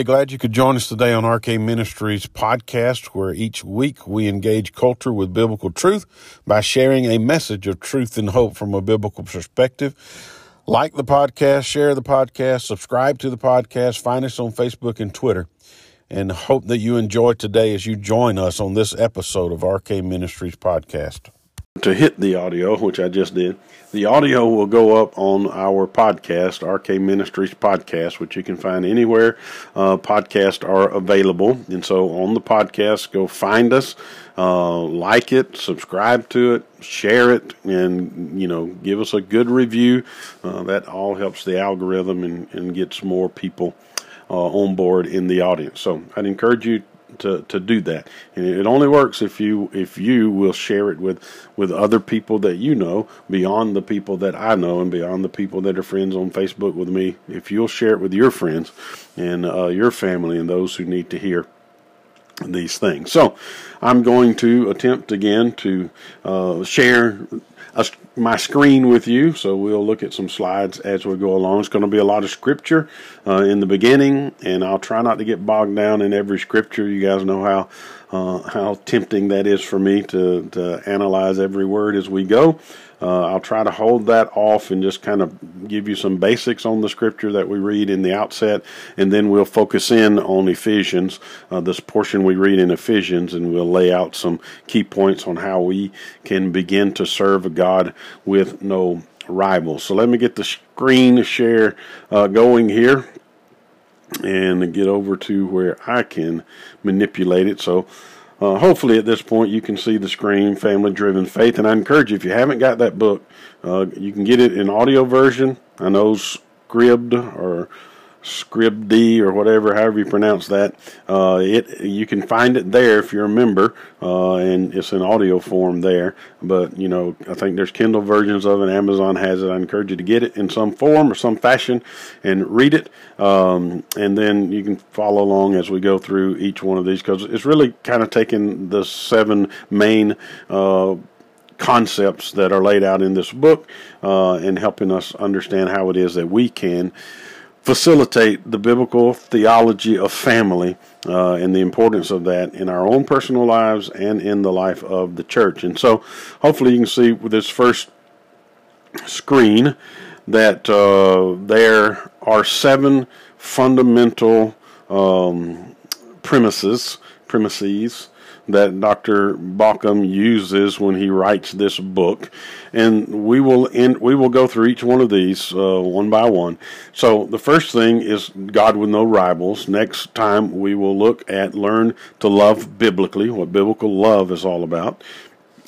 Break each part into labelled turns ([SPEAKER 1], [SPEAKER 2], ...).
[SPEAKER 1] Hey, glad you could join us today on RK Ministries podcast, where each week we engage culture with biblical truth by sharing a message of truth and hope from a biblical perspective. Like the podcast, share the podcast, subscribe to the podcast, find us on Facebook and Twitter, and hope that you enjoy today as you join us on this episode of RK Ministries podcast to hit the audio, which I just did, the audio will go up on our podcast, RK Ministries podcast, which you can find anywhere uh, podcasts are available. And so on the podcast, go find us, uh, like it, subscribe to it, share it, and you know, give us a good review. Uh, that all helps the algorithm and, and gets more people. Uh, on board in the audience. So I'd encourage you to, to do that. And it only works if you if you will share it with with other people that you know beyond the people that I know and beyond the people that are friends on Facebook with me. If you'll share it with your friends and uh, your family and those who need to hear these things. So I'm going to attempt again to uh, share a, my screen with you. So we'll look at some slides as we go along. It's going to be a lot of scripture uh, in the beginning, and I'll try not to get bogged down in every scripture. You guys know how uh, how tempting that is for me to to analyze every word as we go. Uh, I'll try to hold that off and just kind of give you some basics on the scripture that we read in the outset, and then we'll focus in on Ephesians, uh, this portion we read in Ephesians, and we'll lay out some key points on how we can begin to serve God with no rivals. So let me get the screen share uh, going here and get over to where I can manipulate it. So uh, hopefully, at this point, you can see the screen, Family Driven Faith. And I encourage you, if you haven't got that book, uh, you can get it in audio version. I know Scribd or Scribd or whatever, however you pronounce that. Uh, it you can find it there if you're a member, uh, and it's in audio form there. But you know, I think there's Kindle versions of it. Amazon has it. I encourage you to get it in some form or some fashion and read it, um, and then you can follow along as we go through each one of these because it's really kind of taking the seven main. Uh, concepts that are laid out in this book uh, and helping us understand how it is that we can facilitate the biblical theology of family uh, and the importance of that in our own personal lives and in the life of the church. And so, hopefully, you can see with this first screen that uh, there are seven fundamental um, premises premises that Dr. Baucham uses when he writes this book, and we will end, we will go through each one of these uh, one by one. So the first thing is God with no rivals. Next time we will look at learn to love biblically, what biblical love is all about.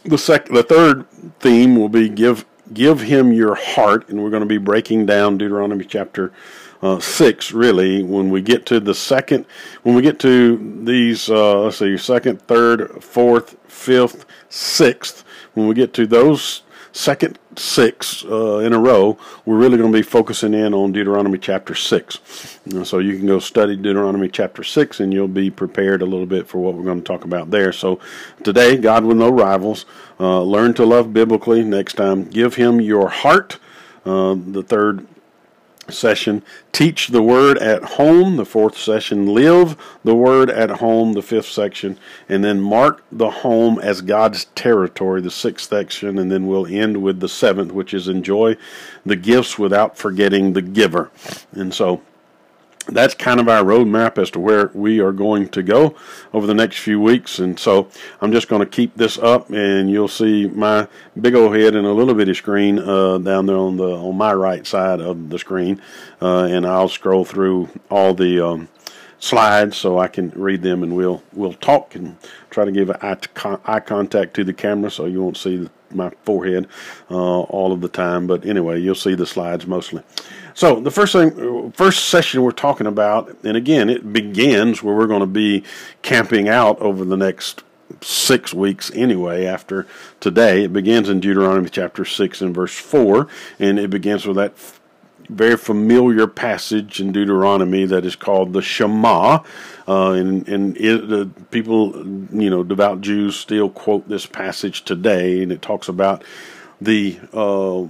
[SPEAKER 1] The sec- the third theme will be give give him your heart, and we're going to be breaking down Deuteronomy chapter uh, six, really, when we get to the second, when we get to these, uh, let's see, second, third, fourth, fifth, sixth, when we get to those second six uh, in a row, we're really going to be focusing in on Deuteronomy chapter 6. so you can go study Deuteronomy chapter 6 and you'll be prepared a little bit for what we're going to talk about there. So today, God with no rivals. Uh, learn to love biblically. Next time, give Him your heart. Uh, the third session. Teach the word at home the fourth session. Live the word at home the fifth section. And then mark the home as god's territory the sixth section. And then we'll end with the seventh which is enjoy the gifts without forgetting the giver. And so that's kind of our roadmap as to where we are going to go over the next few weeks. And so I'm just going to keep this up, and you'll see my big old head and a little bitty screen uh, down there on the on my right side of the screen, uh, and I'll scroll through all the um, slides so I can read them, and we'll we'll talk and try to give eye, eye contact to the camera so you won't see my forehead uh, all of the time. But anyway, you'll see the slides mostly. So the first thing, first session we're talking about, and again, it begins where we're going to be camping out over the next six weeks anyway after today. It begins in Deuteronomy chapter 6 and verse 4, and it begins with that very familiar passage in Deuteronomy that is called the Shema. Uh, and and it, uh, people, you know, devout Jews still quote this passage today, and it talks about the uh,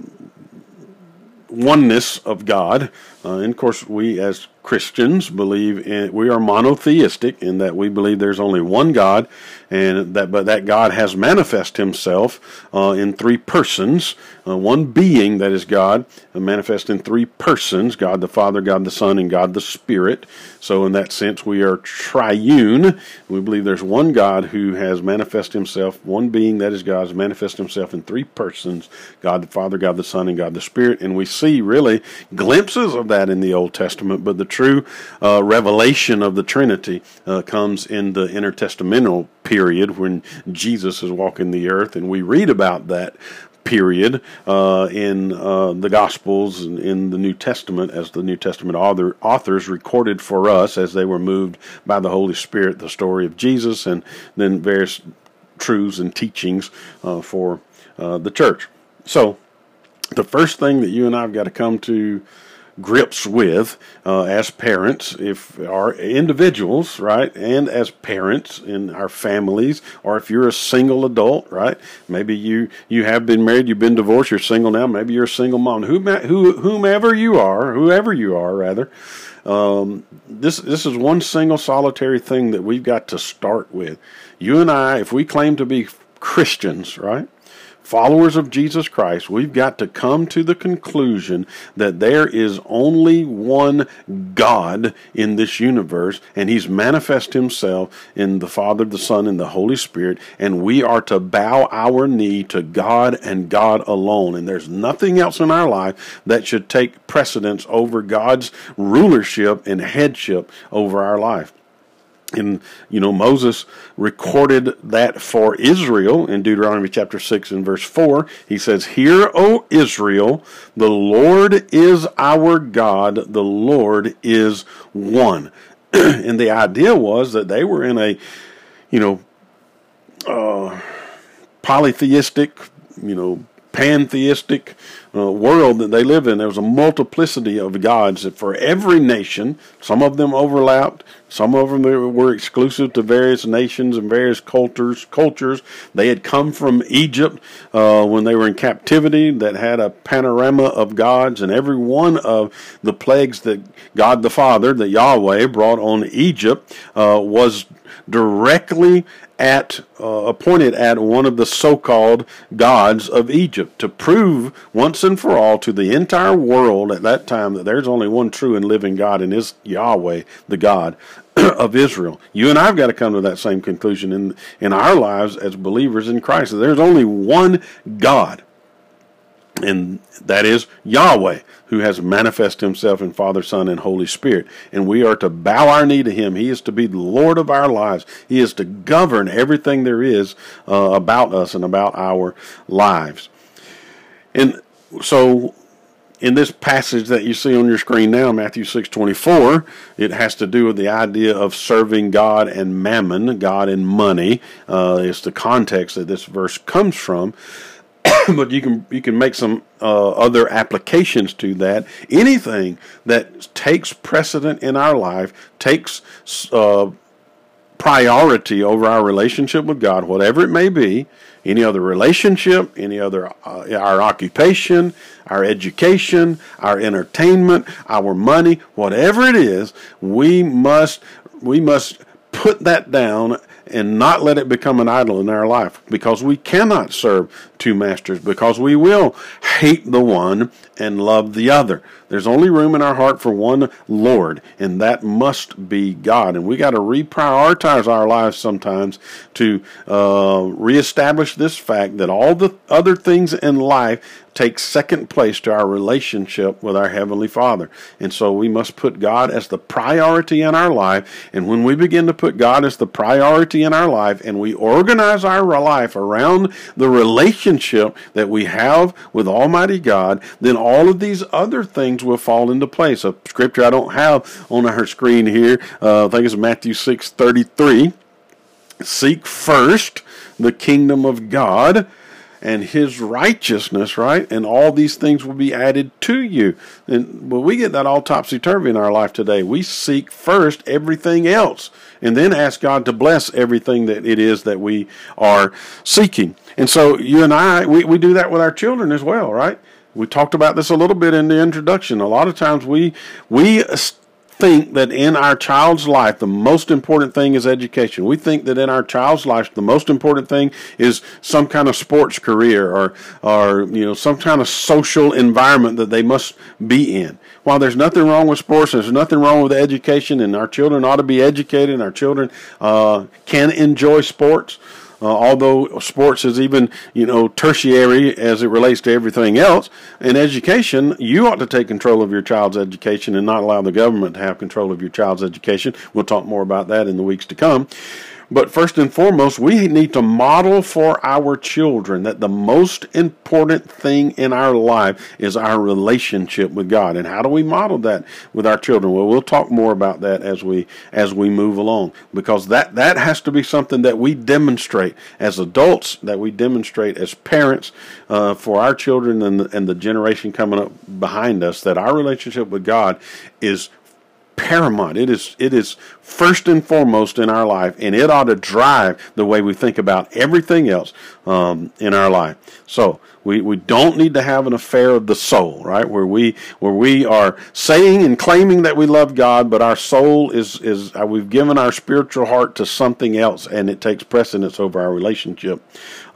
[SPEAKER 1] oneness of God. Uh, and of course, we as Christians believe in, we are monotheistic in that we believe there's only one God and that, but that God has manifest himself uh, in three persons, uh, one being that is God, uh, manifest in three persons, God the Father, God the Son, and God the Spirit. So in that sense, we are triune. We believe there's one God who has manifest himself, one being that is God has manifest himself in three persons, God the Father, God the Son, and God the Spirit. And we see really glimpses of that in the Old Testament, but the true uh, revelation of the Trinity uh, comes in the intertestamental period when Jesus is walking the earth, and we read about that period uh, in uh, the Gospels and in the New Testament as the New Testament author, authors recorded for us as they were moved by the Holy Spirit the story of Jesus and then various truths and teachings uh, for uh, the church. So, the first thing that you and I have got to come to grips with uh, as parents, if our individuals, right, and as parents in our families, or if you're a single adult, right, maybe you you have been married, you've been divorced, you're single now, maybe you're a single mom, who, who whomever you are, whoever you are, rather. Um, this this is one single solitary thing that we've got to start with. You and I, if we claim to be Christians, right? Followers of Jesus Christ, we've got to come to the conclusion that there is only one God in this universe, and He's manifest Himself in the Father, the Son, and the Holy Spirit, and we are to bow our knee to God and God alone. And there's nothing else in our life that should take precedence over God's rulership and headship over our life and you know Moses recorded that for Israel in Deuteronomy chapter 6 and verse 4 he says hear O Israel the Lord is our God the Lord is one. And the idea was that they were in a you know uh, polytheistic you know pantheistic uh, world that they live in. There was a multiplicity of gods that for every nation. Some of them overlapped. Some of them were exclusive to various nations and various cultures. Cultures they had come from Egypt uh, when they were in captivity. That had a panorama of gods, and every one of the plagues that God the Father, that Yahweh, brought on Egypt uh, was directly at uh, appointed at one of the so-called gods of Egypt to prove once and for all to the entire world at that time that there's only one true and living God and is Yahweh, the God of Israel. You and I've got to come to that same conclusion in in our lives as believers in Christ. That There's only one God and that is Yahweh, who has manifested himself in Father, Son, and Holy Spirit. And we are to bow our knee to him. He is to be the Lord of our lives. He is to govern everything there is uh, about us and about our lives. And so in this passage that you see on your screen now, Matthew 6:24, it has to do with the idea of serving God and mammon, God and money. Uh, it's the context that this verse comes from. but you can you can make some uh, other applications to that. Anything that takes precedent in our life takes uh, priority over our relationship with God, whatever it may be. Any other relationship, any other uh, our occupation, our education, our entertainment, our money, whatever it is, we must we must put that down and not let it become an idol in our life because we cannot serve two masters because we will hate the one and love the other. There's only room in our heart for one Lord, and that must be God. And we got to reprioritize our lives sometimes to uh, reestablish this fact that all the other things in life take second place to our relationship with our Heavenly Father. And so we must put God as the priority in our life. And when we begin to put God as the priority in our life and we organize our life around the relationship that we have with Almighty God, then all of these other things will fall into place. A scripture I don't have on our screen here, uh, I think it's Matthew 6 33. Seek first the kingdom of God and his righteousness, right? And all these things will be added to you. And when we get that all topsy turvy in our life today, we seek first everything else and then ask God to bless everything that it is that we are seeking. And so you and I, we, we do that with our children as well, right? We talked about this a little bit in the introduction. A lot of times we we think that in our child's life the most important thing is education. We think that in our child's life the most important thing is some kind of sports career or or you know some kind of social environment that they must be in. While there's nothing wrong with sports, there's nothing wrong with education, and our children ought to be educated, and our children uh, can enjoy sports. Uh, although sports is even you know tertiary as it relates to everything else in education you ought to take control of your child's education and not allow the government to have control of your child's education. We'll talk more about that in the weeks to come but first and foremost, we need to model for our children that the most important thing in our life is our relationship with God. And how do we model that with our children? Well, we'll talk more about that as we as we move along because that that has to be something that we demonstrate as adults, that we demonstrate as parents uh, for our children and the, and the generation coming up behind us that our relationship with God is paramount. It is it is first and foremost in our life, and it ought to drive the way we think about everything else um, in our life. So we, we don't need to have an affair of the soul, right? Where we where we are saying and claiming that we love God, but our soul is is uh, we've given our spiritual heart to something else, and it takes precedence over our relationship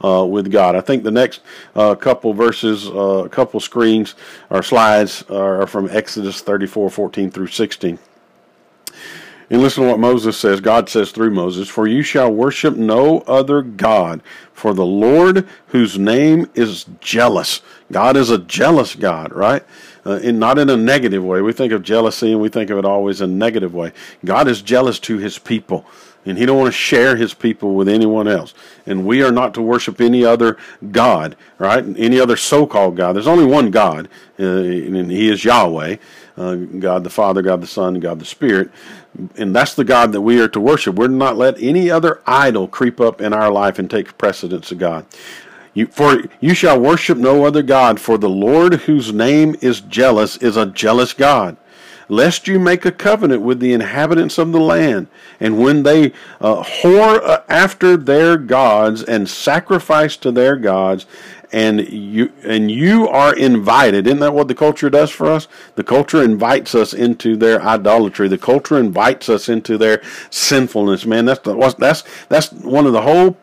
[SPEAKER 1] uh, with God. I think the next uh, couple verses, a uh, couple screens or slides are from Exodus 34, 14 through 16. And listen to what Moses says. God says through Moses, For you shall worship no other God, for the Lord whose name is jealous. God is a jealous God, right? Uh, in, not in a negative way. We think of jealousy and we think of it always in a negative way. God is jealous to his people and he don't want to share his people with anyone else. And we are not to worship any other God, right? Any other so-called God. There's only one God, uh, and he is Yahweh, uh, God the Father, God the Son, God the Spirit. And that's the God that we are to worship. We're not let any other idol creep up in our life and take precedence of God. You, for you shall worship no other God, for the Lord whose name is jealous is a jealous God lest you make a covenant with the inhabitants of the land. And when they uh, whore uh, after their gods and sacrifice to their gods, and you and you are invited. Isn't that what the culture does for us? The culture invites us into their idolatry. The culture invites us into their sinfulness. Man, that's the, that's that's one of the whole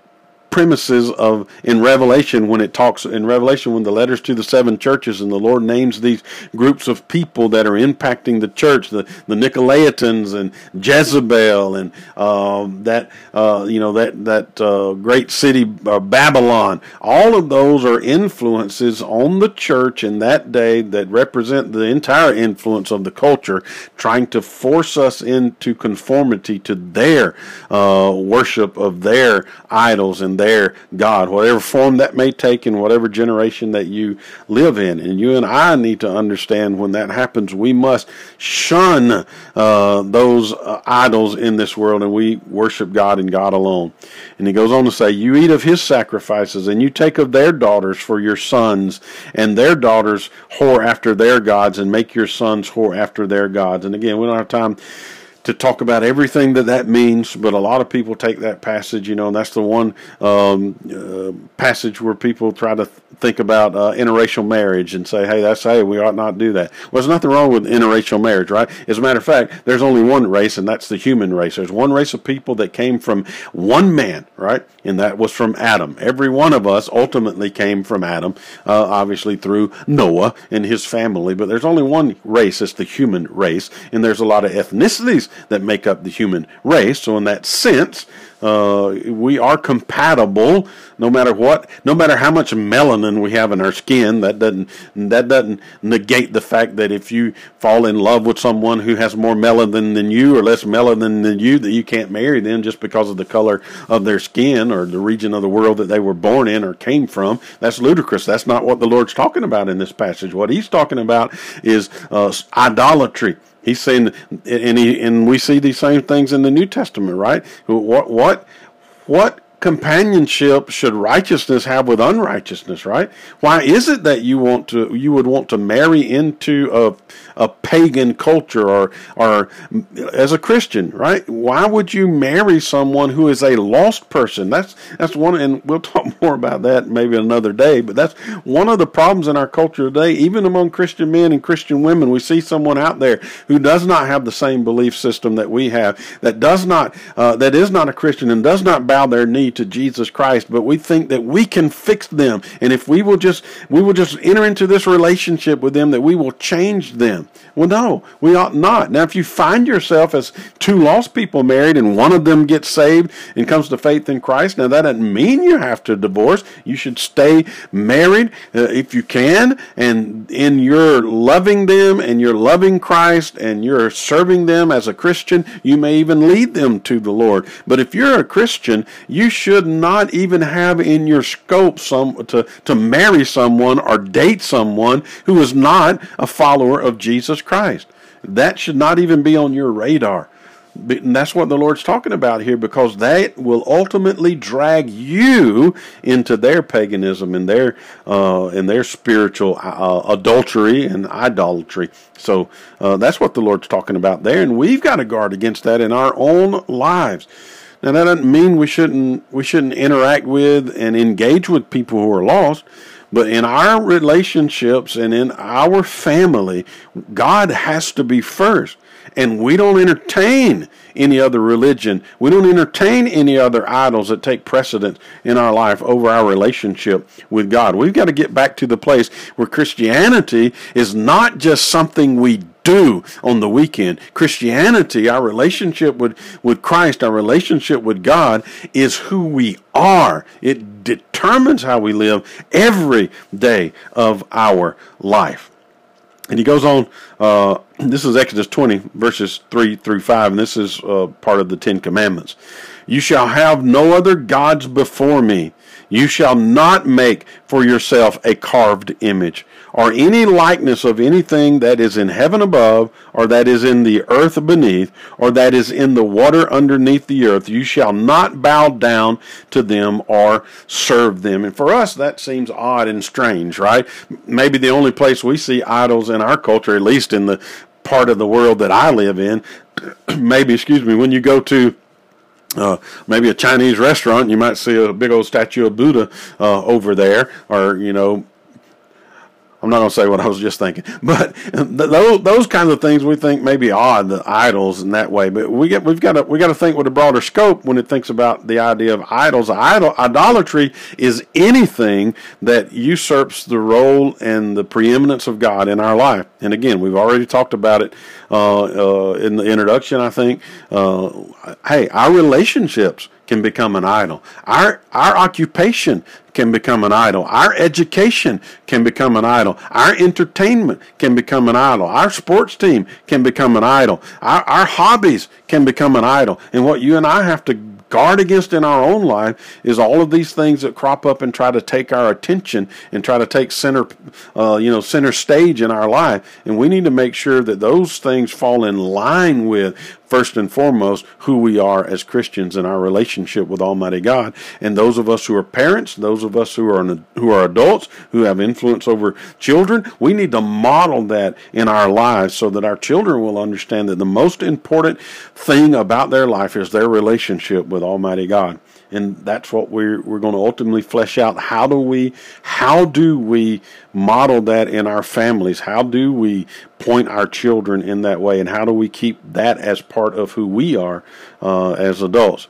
[SPEAKER 1] premises of in Revelation when it talks in Revelation when the letters to the seven churches and the Lord names these groups of people that are impacting the church, the, the Nicolaitans and Jezebel and uh, that uh, you know that that uh, great city uh, Babylon. All of those are influences on the church in that day that represent the entire influence of the culture, trying to force us into conformity to their uh, worship of their idols and their God, whatever form that may take in whatever generation that you live in. And you and I need to understand when that happens, we must shun uh, those uh, idols in this world and we worship God and God alone. And he goes on to say, You eat of his sacrifices and you take of their daughters for your sons, and their daughters whore after their gods, and make your sons whore after their gods. And again, we don't have time to talk about everything that that means, but a lot of people take that passage, you know, and that's the one um, uh, passage where people try to think about uh, interracial marriage and say, hey, that's, hey, we ought not do that. Well, there's nothing wrong with interracial marriage, right? As a matter of fact, there's only one race, and that's the human race. There's one race of people that came from one man, right? And that was from Adam. Every one of us ultimately came from Adam, uh, obviously through Noah and his family, but there's only one race, it's the human race, and there's a lot of ethnicities that make up the human race. So, in that sense, uh, we are compatible no matter what, no matter how much melanin we have in our skin. That doesn't that doesn't negate the fact that if you fall in love with someone who has more melanin than you or less melanin than you, that you can't marry them just because of the color of their skin or the region of the world that they were born in or came from. That's ludicrous. That's not what the Lord's talking about in this passage. What He's talking about is uh, idolatry. He's saying, and he, and we see these same things in the New Testament, right? What what what companionship should righteousness have with unrighteousness, right? Why is it that you want to you would want to marry into a a pagan culture or or as a Christian, right? Why would you marry someone who is a lost person? That's that's one and we'll talk more about that maybe another day, but that's one of the problems in our culture today, even among Christian men and Christian women. We see someone out there who does not have the same belief system that we have, that does not uh, that is not a Christian and does not bow their knee to Jesus Christ, but we think that we can fix them. And if we will just we will just enter into this relationship with them that we will change them. Well, no, we ought not. Now, if you find yourself as two lost people married and one of them gets saved and comes to faith in Christ, now that doesn't mean you have to divorce. You should stay married uh, if you can, and in your loving them and you're loving Christ and you're serving them as a Christian, you may even lead them to the Lord. But if you're a Christian, you should not even have in your scope some to, to marry someone or date someone who is not a follower of Jesus Christ. That should not even be on your radar. And that's what the Lord's talking about here because that will ultimately drag you into their paganism and their uh, and their spiritual uh, adultery and idolatry. So uh, that's what the Lord's talking about there, and we've got to guard against that in our own lives. Now that doesn't mean we shouldn't we shouldn't interact with and engage with people who are lost. But in our relationships and in our family, God has to be first. And we don't entertain any other religion. We don't entertain any other idols that take precedence in our life over our relationship with God. We've got to get back to the place where Christianity is not just something we do on the weekend. Christianity, our relationship with, with Christ, our relationship with God, is who we are. It determines how we live every day of our life. And he goes on, uh, this is Exodus 20, verses 3 through 5, and this is uh, part of the Ten Commandments. You shall have no other gods before me. You shall not make for yourself a carved image, or any likeness of anything that is in heaven above, or that is in the earth beneath, or that is in the water underneath the earth. You shall not bow down to them or serve them. And for us, that seems odd and strange, right? Maybe the only place we see idols in our culture, at least in the part of the world that I live in, maybe, excuse me, when you go to uh, maybe a Chinese restaurant, you might see a big old statue of Buddha uh, over there, or you know, I'm not going to say what I was just thinking, but those those kinds of things we think may be odd, the idols in that way. But we get we've got to we got to think with a broader scope when it thinks about the idea of idols. Idol idolatry is anything that usurps the role and the preeminence of God in our life. And again, we've already talked about it uh, uh, in the introduction. I think. Uh, hey, our relationships can become an idol. Our our occupation can become an idol. Our education can become an idol. Our entertainment can become an idol. Our sports team can become an idol. Our, our hobbies can become an idol. And what you and I have to guard against in our own life is all of these things that crop up and try to take our attention and try to take center, uh, you know, center stage in our life. And we need to make sure that those things fall in line with first and foremost who we are as Christians in our relationship with Almighty God. And those of us who are parents, those of us who are who are adults, who have influence over children, we need to model that in our lives so that our children will understand that the most important thing about their life is their relationship with Almighty God and that's what we're we're going to ultimately flesh out. How do we how do we model that in our families? How do we point our children in that way? And how do we keep that as part of who we are uh, as adults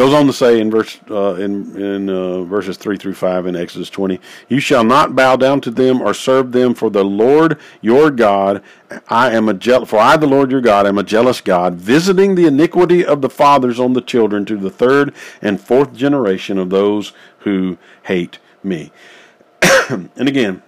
[SPEAKER 1] goes on to say in verse uh, in in uh, verses three through five in Exodus twenty, you shall not bow down to them or serve them, for the Lord your God, I am a jealous. For I, the Lord your God, am a jealous God, visiting the iniquity of the fathers on the children to the third and fourth generation of those who hate me. and again,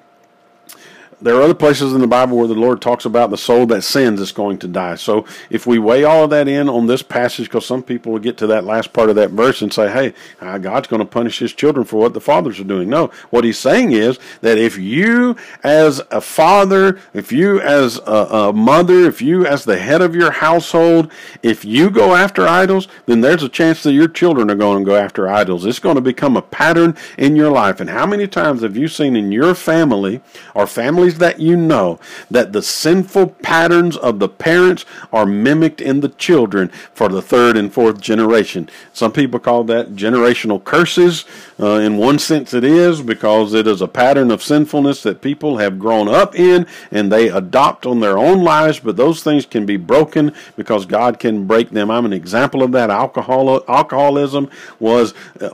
[SPEAKER 1] there are other places in the Bible where the Lord talks about the soul that sins is going to die. So if we weigh all of that in on this passage, because some people will get to that last part of that verse and say, hey, uh, God's going to punish his children for what the fathers are doing. No, what he's saying is that if you as a father, if you as a, a mother, if you as the head of your household, if you go after idols, then there's a chance that your children are going to go after idols. It's going to become a pattern in your life. And how many times have you seen in your family or families that you know that the sinful patterns of the parents are mimicked in the children for the third and fourth generation. Some people call that generational curses. Uh, in one sense, it is because it is a pattern of sinfulness that people have grown up in and they adopt on their own lives, but those things can be broken because God can break them. I'm an example of that. Alcohol, alcoholism was. Uh,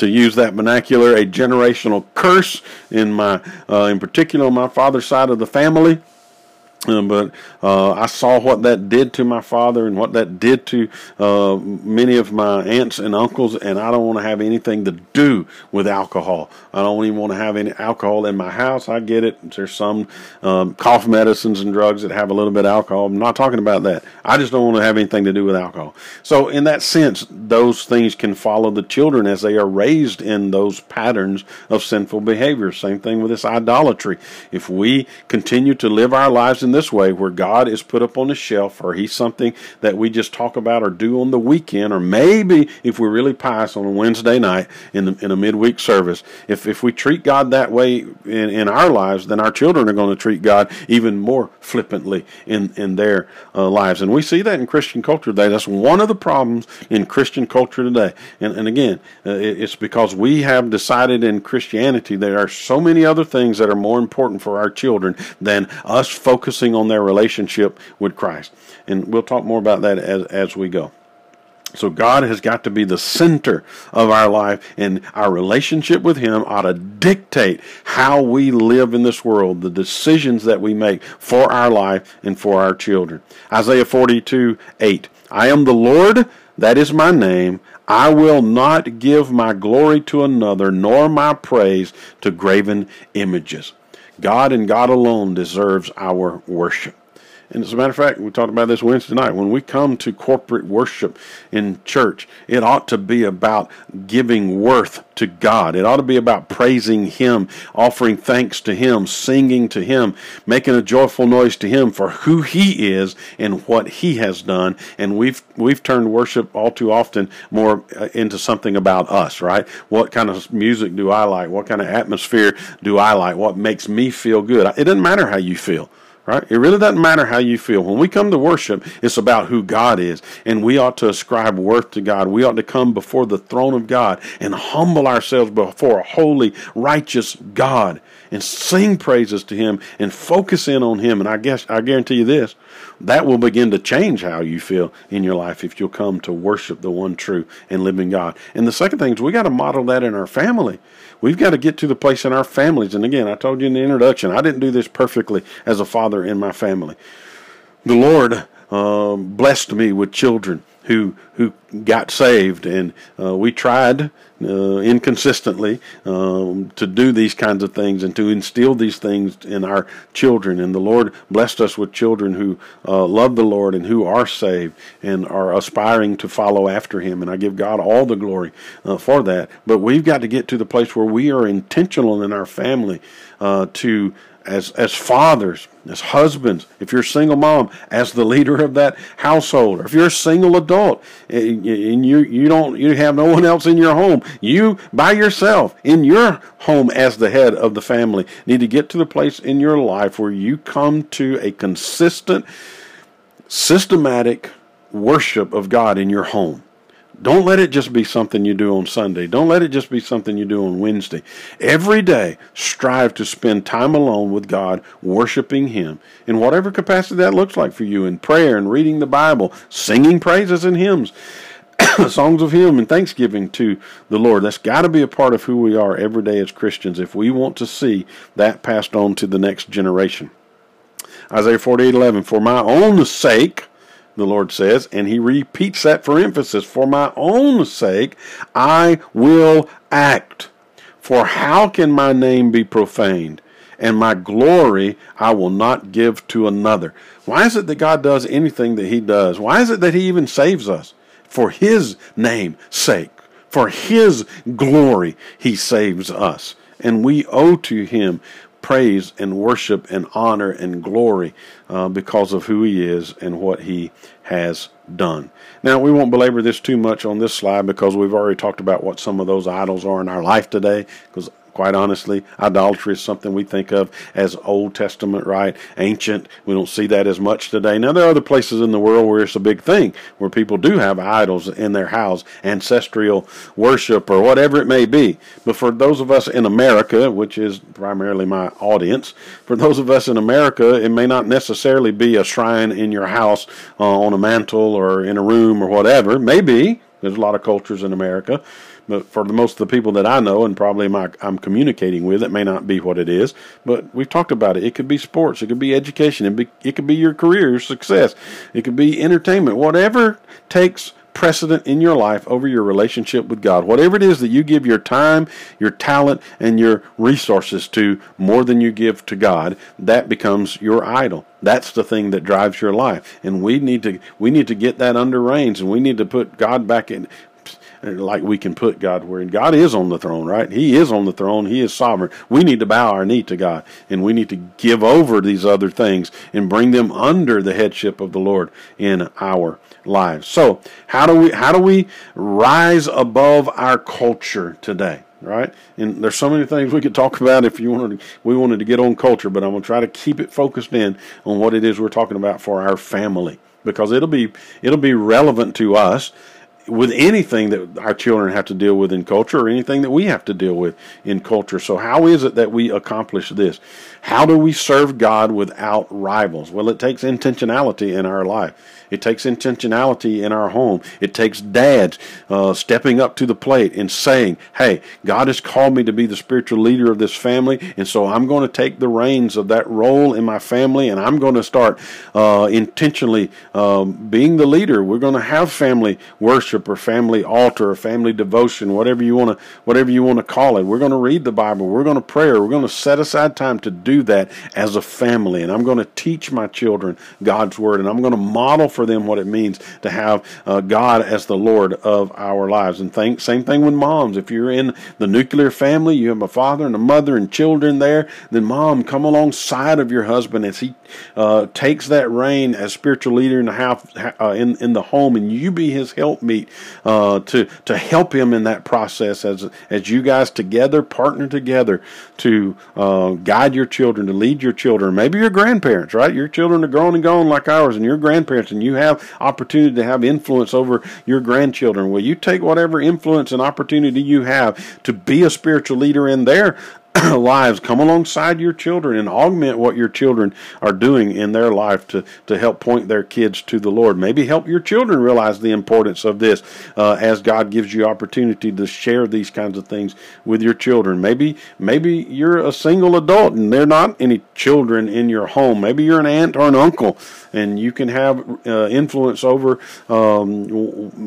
[SPEAKER 1] to use that vernacular, a generational curse in my, uh, in particular, on my father's side of the family. Um, but uh, I saw what that did to my father and what that did to uh, many of my aunts and uncles, and I don't want to have anything to do with alcohol. I don't even want to have any alcohol in my house. I get it. There's some um, cough medicines and drugs that have a little bit of alcohol. I'm not talking about that. I just don't want to have anything to do with alcohol. So, in that sense, those things can follow the children as they are raised in those patterns of sinful behavior. Same thing with this idolatry. If we continue to live our lives in in this way where God is put up on a shelf or he's something that we just talk about or do on the weekend or maybe if we're really pious on a Wednesday night in the, in a midweek service. If if we treat God that way in, in our lives then our children are going to treat God even more flippantly in in their uh, lives. And we see that in Christian culture today. That's one of the problems in Christian culture today. And and again uh, it, it's because we have decided in Christianity there are so many other things that are more important for our children than us focusing focusing on their relationship with Christ. And we'll talk more about that as, as we go. So God has got to be the center of our life, and our relationship with Him ought to dictate how we live in this world, the decisions that we make for our life and for our children. Isaiah 42 8. I am the Lord, that is my name. I will not give my glory to another, nor my praise to graven images. God and God alone deserves our worship. And as a matter of fact, we talked about this Wednesday night. When we come to corporate worship in church, it ought to be about giving worth to God. It ought to be about praising Him, offering thanks to Him, singing to Him, making a joyful noise to Him for who He is and what He has done. And we've we've turned worship all too often more uh, into something about us, right? What kind of music do I like? What kind of atmosphere do I like? What makes me feel good? It doesn't matter how you feel. Right? It really doesn't matter how you feel. When we come to worship, it's about who God is, and we ought to ascribe worth to God. We ought to come before the throne of God and humble ourselves before a holy, righteous God and sing praises to Him and focus in on Him. And I guess I guarantee you this that will begin to change how you feel in your life if you'll come to worship the one true and living God. And the second thing is we got to model that in our family. We've got to get to the place in our families. And again, I told you in the introduction, I didn't do this perfectly as a father in my family. The Lord um, blessed me with children who who got saved, and uh, we tried uh, inconsistently um, to do these kinds of things and to instill these things in our children. And the Lord blessed us with children who uh, love the Lord and who are saved and are aspiring to follow after Him. And I give God all the glory uh, for that. But we've got to get to the place where we are intentional in our family uh, to as as fathers, as husbands, if you're a single mom, as the leader of that household, or if you're a single adult eh, and you you don't you have no one else in your home, you by yourself in your home as the head of the family need to get to the place in your life where you come to a consistent, systematic worship of God in your home. Don't let it just be something you do on Sunday. Don't let it just be something you do on Wednesday. Every day, strive to spend time alone with God, worshiping Him in whatever capacity that looks like for you in prayer and reading the Bible, singing praises and hymns, songs of Him and thanksgiving to the Lord. That's got to be a part of who we are every day as Christians if we want to see that passed on to the next generation. Isaiah 48 11, For my own sake, the Lord says, and he repeats that for emphasis. For my own sake, I will act. For how can my name be profaned? and my glory I will not give to another. Why is it that God does anything that He does? Why is it that He even saves us? For His name's sake, for His glory, He saves us. And we owe to Him praise and worship and honor and glory uh, because of who He is and what He has done. Now, we won't belabor this too much on this slide because we've already talked about what some of those idols are in our life today, because quite honestly. Idolatry is something we think of as Old Testament, right? Ancient. We don't see that as much today. Now, there are other places in the world where it's a big thing, where people do have idols in their house, ancestral worship, or whatever it may be. But for those of us in America, which is primarily my audience, for those of us in America, it may not necessarily be a shrine in your house uh, on a mantle or in a room or whatever. Maybe. There's a lot of cultures in America but for the most of the people that I know and probably my, I'm communicating with, it may not be what it is. But we've talked about it. It could be sports. It could be education. It, be, it could be your career, your success. It could be entertainment. Whatever takes precedent in your life over your relationship with God. Whatever it is that you give your time, your talent, and your resources to more than you give to God, that becomes your idol. That's the thing that drives your life. And we need to we need to get that under reins and we need to put God back in like we can put God where God is on the throne, right? He is on the throne. He is sovereign. We need to bow our knee to God and we need to give over these other things and bring them under the headship of the Lord in our lives. So, how do we how do we rise above our culture today? Right, and there's so many things we could talk about if you wanted. To, we wanted to get on culture, but I'm gonna try to keep it focused in on what it is we're talking about for our family because it'll be it'll be relevant to us with anything that our children have to deal with in culture or anything that we have to deal with in culture. So, how is it that we accomplish this? How do we serve God without rivals? Well, it takes intentionality in our life. It takes intentionality in our home. It takes dads uh, stepping up to the plate and saying, Hey, God has called me to be the spiritual leader of this family, and so I'm going to take the reins of that role in my family and I'm going to start uh, intentionally um, being the leader. We're going to have family worship or family altar or family devotion, whatever you want to whatever you want to call it. We're going to read the Bible. We're going to pray. We're going to set aside time to do that as a family, and I'm going to teach my children God's word, and I'm going to model for for them what it means to have uh, God as the Lord of our lives. And think, same thing with moms. If you're in the nuclear family, you have a father and a mother and children there, then mom, come alongside of your husband as he uh, takes that reign as spiritual leader in the house, uh, in in the home, and you be his helpmeet uh, to to help him in that process as as you guys together partner together to uh, guide your children, to lead your children. Maybe your grandparents, right? Your children are grown and gone like ours, and your grandparents, and you have opportunity to have influence over your grandchildren. Will you take whatever influence and opportunity you have to be a spiritual leader in their lives come alongside your children and augment what your children are doing in their life to, to help point their kids to the Lord. Maybe help your children realize the importance of this uh, as God gives you opportunity to share these kinds of things with your children. Maybe maybe you're a single adult and there are not any children in your home. Maybe you're an aunt or an uncle and you can have uh, influence over um,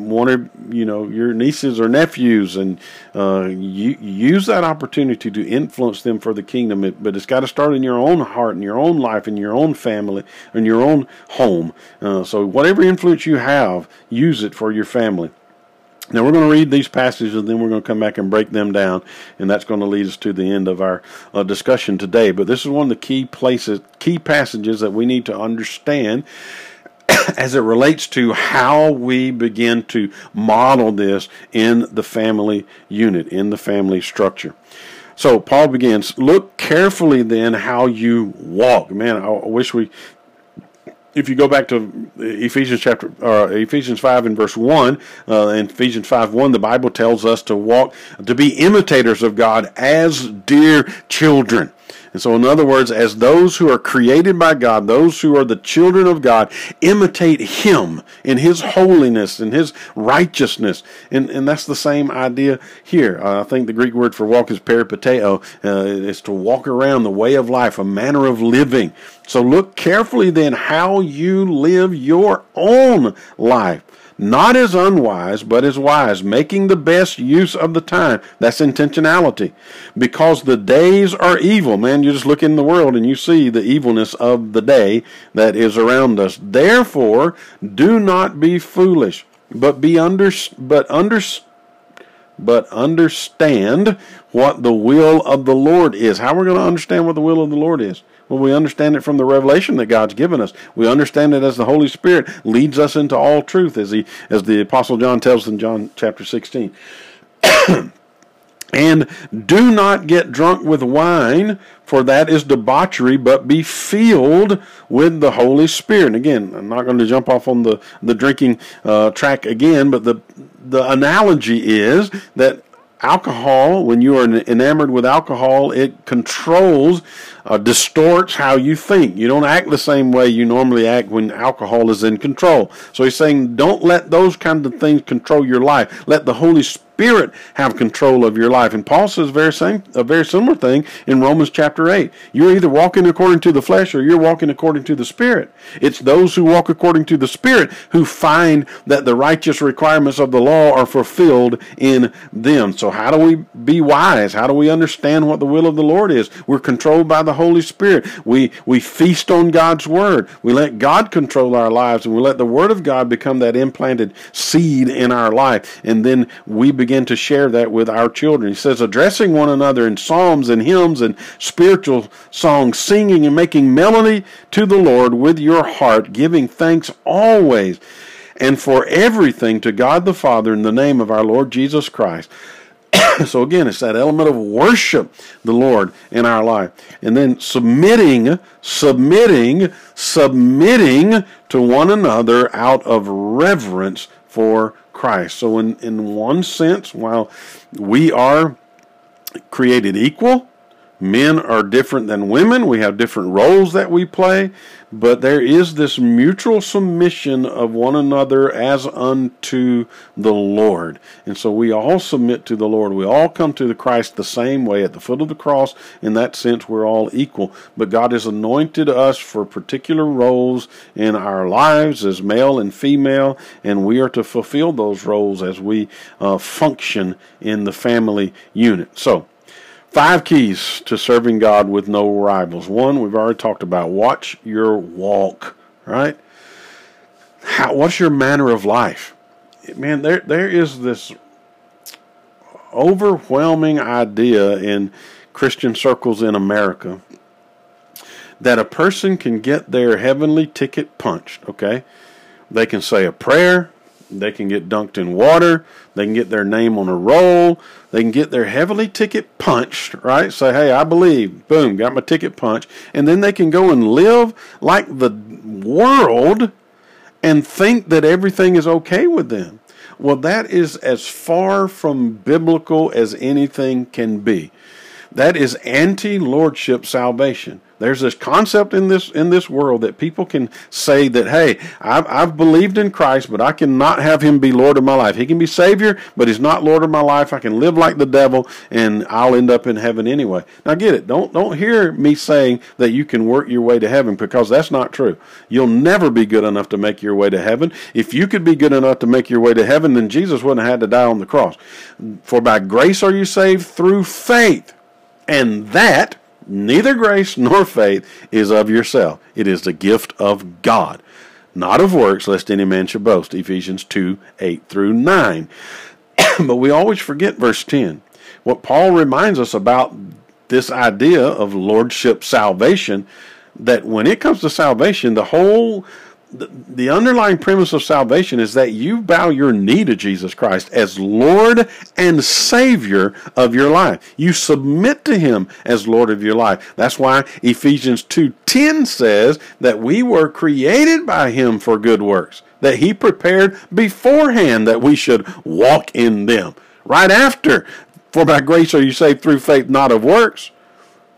[SPEAKER 1] one of you know your nieces or nephews and uh, you use that opportunity to influence influence them for the kingdom. But it's got to start in your own heart, in your own life, in your own family, in your own home. Uh, so whatever influence you have, use it for your family. Now we're going to read these passages and then we're going to come back and break them down, and that's going to lead us to the end of our uh, discussion today. But this is one of the key places, key passages that we need to understand as it relates to how we begin to model this in the family unit, in the family structure. So Paul begins, look carefully then how you walk. Man, I wish we if you go back to Ephesians chapter uh, Ephesians five and verse one, uh, in Ephesians five one, the Bible tells us to walk to be imitators of God as dear children. And so, in other words, as those who are created by God, those who are the children of God, imitate Him in His holiness and His righteousness. And, and that's the same idea here. Uh, I think the Greek word for walk is peripateo. Uh, it's to walk around the way of life, a manner of living. So look carefully then how you live your own life not as unwise, but as wise, making the best use of the time. That's intentionality. Because the days are evil. Man, you just look in the world and you see the evilness of the day that is around us. Therefore, do not be foolish, but be under, but under, but understand what the will of the Lord is. How we're going to understand what the will of the Lord is? Well, we understand it from the revelation that God's given us. We understand it as the Holy Spirit leads us into all truth, as he, as the Apostle John tells in John chapter sixteen. and do not get drunk with wine, for that is debauchery, but be filled with the Holy Spirit. And again, I'm not going to jump off on the the drinking uh, track again, but the the analogy is that alcohol, when you are enamored with alcohol, it controls, uh, distorts how you think. You don't act the same way you normally act when alcohol is in control. So he's saying, don't let those kind of things control your life. Let the Holy Spirit Spirit have control of your life. And Paul says very same, a very similar thing in Romans chapter 8. You're either walking according to the flesh or you're walking according to the Spirit. It's those who walk according to the Spirit who find that the righteous requirements of the law are fulfilled in them. So how do we be wise? How do we understand what the will of the Lord is? We're controlled by the Holy Spirit. We, we feast on God's Word. We let God control our lives and we let the Word of God become that implanted seed in our life. And then we begin begin to share that with our children. He says, addressing one another in psalms and hymns and spiritual songs, singing and making melody to the Lord with your heart, giving thanks always and for everything to God the Father in the name of our Lord Jesus Christ. so again, it's that element of worship the Lord in our life. And then submitting, submitting, submitting to one another out of reverence for Christ. So, in, in one sense, while we are created equal, men are different than women. We have different roles that we play, but there is this mutual submission of one another as unto the Lord. And so we all submit to the Lord. We all come to the Christ the same way at the foot of the cross. In that sense, we're all equal. But God has anointed us for particular roles in our lives as male and female, and we are to fulfill those roles as we uh, function in the family unit. So, Five keys to serving God with no rivals. One, we've already talked about. Watch your walk, right? How, what's your manner of life? Man, there there is this overwhelming idea in Christian circles in America that a person can get their heavenly ticket punched, okay? They can say a prayer, they can get dunked in water. They can get their name on a roll. They can get their heavily ticket punched, right? Say, hey, I believe. Boom, got my ticket punched. And then they can go and live like the world and think that everything is okay with them. Well, that is as far from biblical as anything can be. That is anti lordship salvation. There's this concept in this in this world that people can say that, hey, I've, I've believed in Christ, but I cannot have Him be Lord of my life. He can be Savior, but He's not Lord of my life. I can live like the devil, and I'll end up in heaven anyway. Now, get it? Don't don't hear me saying that you can work your way to heaven because that's not true. You'll never be good enough to make your way to heaven. If you could be good enough to make your way to heaven, then Jesus wouldn't have had to die on the cross. For by grace are you saved through faith, and that Neither grace nor faith is of yourself. It is the gift of God, not of works, lest any man should boast. Ephesians 2 8 through 9. but we always forget verse 10. What Paul reminds us about this idea of lordship salvation, that when it comes to salvation, the whole the, underlying premise of salvation is that you bow your knee to Jesus Christ as Lord and Savior of your life. You submit to Him as Lord of your life. That's why Ephesians 2.10 says that we were created by Him for good works, that He prepared beforehand that we should walk in them. Right after, for by grace are you saved through faith, not of works.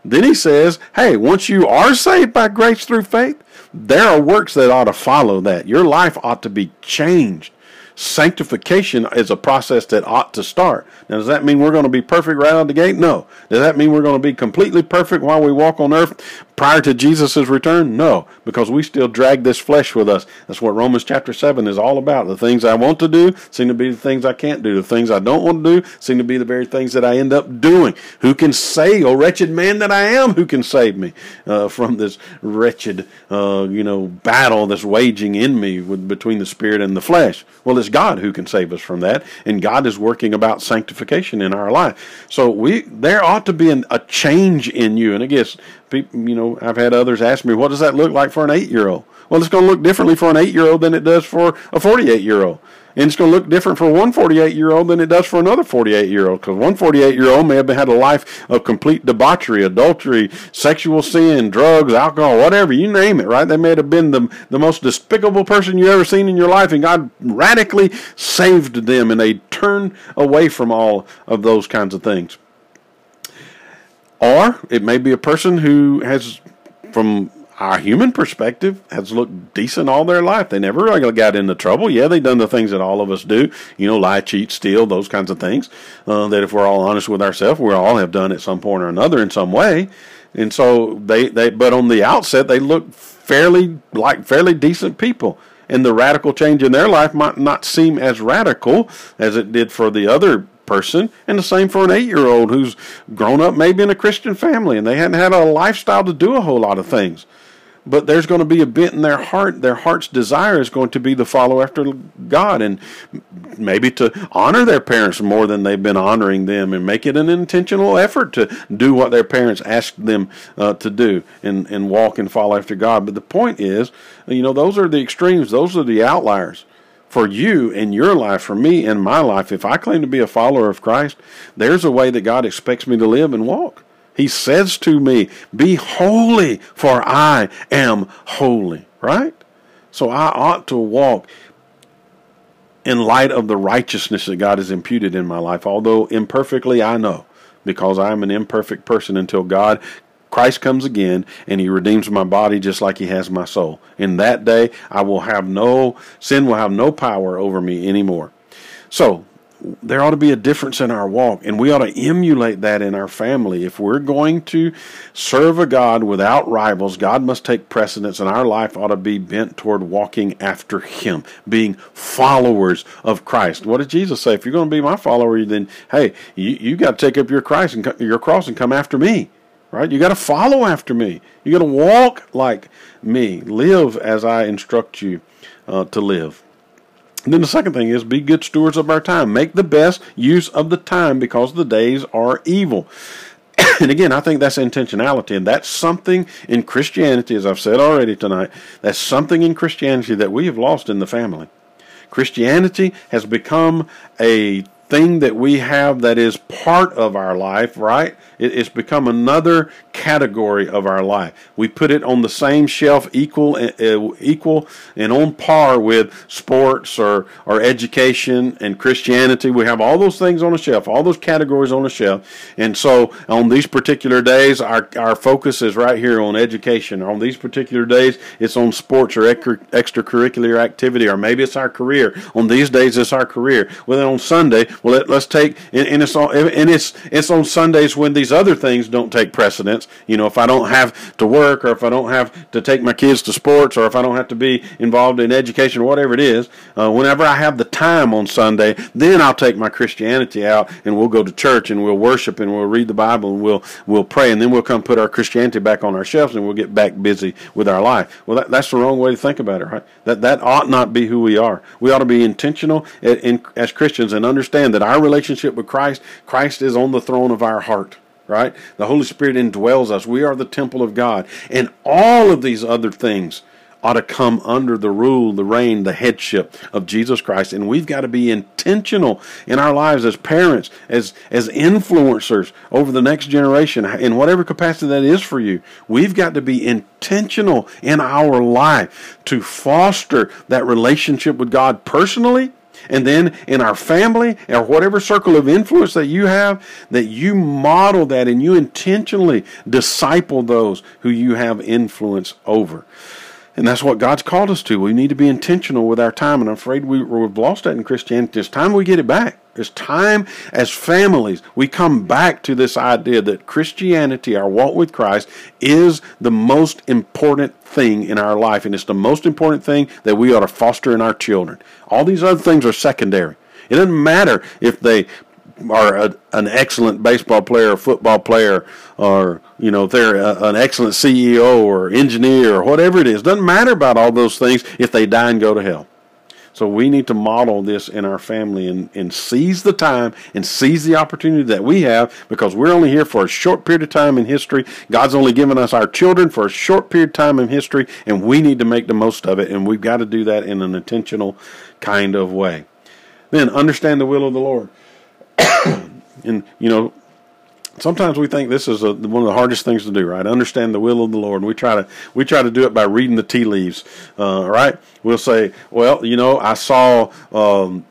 [SPEAKER 1] Then he says, hey, once you are saved by grace through faith, there are works that ought to follow that. Your life ought to be changed. Sanctification is a process that ought to start. Now, does that mean we're going to be perfect right out of the gate? No. Does that mean we're going to be completely perfect while we walk on earth? Prior to Jesus' return? No, because we still drag this flesh with us. That's what Romans chapter 7 is all about. The things I want to do seem to be the things I can't do. The things I don't want to do seem to be the very things that I end up doing. Who can say, oh wretched man that I am, who can save me uh, from this wretched, uh, you know, battle that's waging in me with, between the spirit and the flesh? Well, it's God who can save us from that, and God is working about sanctification in our life. So we there ought to be an, a change in you. And I guess people, you know, I've had others ask me, what does that look like for an eight year old? Well, it's going to look differently for an eight year old than it does for a 48 year old. And it's going to look different for one 48 year old than it does for another 48 year old. Because one 48 year old may have had a life of complete debauchery, adultery, sexual sin, drugs, alcohol, whatever, you name it, right? They may have been the, the most despicable person you ever seen in your life, and God radically saved them, and they turned away from all of those kinds of things. Or it may be a person who has, from our human perspective, has looked decent all their life. They never really got into trouble. Yeah, they've done the things that all of us do, you know, lie, cheat, steal, those kinds of things. Uh, that if we're all honest with ourselves, we all have done at some point or another in some way. And so they, they, but on the outset, they look fairly like fairly decent people. And the radical change in their life might not seem as radical as it did for the other person, and the same for an eight year old who's grown up maybe in a Christian family and they hadn't had a lifestyle to do a whole lot of things. But there's going to be a bent in their heart. Their heart's desire is going to be to follow after God and maybe to honor their parents more than they've been honoring them and make it an intentional effort to do what their parents asked them uh, to do and, and walk and follow after God. But the point is, you know, those are the extremes, those are the outliers for you in your life, for me in my life, if I claim to be a follower of Christ, there's a way that God expects me to live and walk. He says to me, Be holy, for I am holy, right? So I ought to walk in light of the righteousness that God has imputed in my life, although imperfectly I know because I am an imperfect person until God Christ comes again and he redeems my body just like he has my soul. In that day, I will have no, sin will have no power over me anymore. So, there ought to be a difference in our walk, and we ought to emulate that in our family. If we're going to serve a God without rivals, God must take precedence, and our life ought to be bent toward walking after Him, being followers of Christ. What did Jesus say? If you're going to be my follower, then hey, you you got to take up your Christ and your cross and come after me right? You got to follow after me. You got to walk like me. Live as I instruct you uh, to live. And then the second thing is be good stewards of our time. Make the best use of the time because the days are evil. and again, I think that's intentionality, and that's something in Christianity, as I've said already tonight, that's something in Christianity that we have lost in the family. Christianity has become a thing that we have that is part of our life, right? it's become another category of our life. We put it on the same shelf, equal, uh, equal, and on par with sports or or education and Christianity. We have all those things on a shelf, all those categories on a shelf. And so, on these particular days, our our focus is right here on education. On these particular days, it's on sports or extracurricular activity, or maybe it's our career. On these days, it's our career. Well, then on Sunday, well, let, us take and, and it's on and it's it's on Sundays when these other things don't take precedence. You know, if I don't have to work, or if I don't have to take my kids to sports, or if I don't have to be involved in education, or whatever it is, uh, whenever I have the time on Sunday, then I'll take my Christianity out and we'll go to church and we'll worship and we'll read the Bible and we'll we'll pray and then we'll come put our Christianity back on our shelves and we'll get back busy with our life. Well, that, that's the wrong way to think about it, right? That that ought not be who we are. We ought to be intentional in, in, as Christians and understand that our relationship with Christ, Christ is on the throne of our heart right? The Holy Spirit indwells us. We are the temple of God. And all of these other things ought to come under the rule, the reign, the headship of Jesus Christ. And we've got to be intentional in our lives as parents, as, as influencers over the next generation, in whatever capacity that is for you. We've got to be intentional in our life to foster that relationship with God personally and then in our family or whatever circle of influence that you have, that you model that and you intentionally disciple those who you have influence over. And that's what God's called us to. We need to be intentional with our time, and I'm afraid we, have lost that in Christianity. It's time we get it back. It's time as families we come back to this idea that Christianity, our walk with Christ, is the most important thing in our life, and it's the most important thing that we ought to foster in our children. All these other things are secondary. It doesn't matter if they are a, an excellent baseball player, or football player, or you know they're a, an excellent CEO or engineer or whatever it is. Doesn't matter about all those things if they die and go to hell. So we need to model this in our family and, and seize the time and seize the opportunity that we have because we're only here for a short period of time in history. God's only given us our children for a short period of time in history, and we need to make the most of it. And we've got to do that in an intentional kind of way. Then understand the will of the Lord. and, you know, sometimes we think this is a, one of the hardest things to do, right? Understand the will of the Lord. And we try to we try to do it by reading the tea leaves, uh, right? We'll say, well, you know, I saw. Um,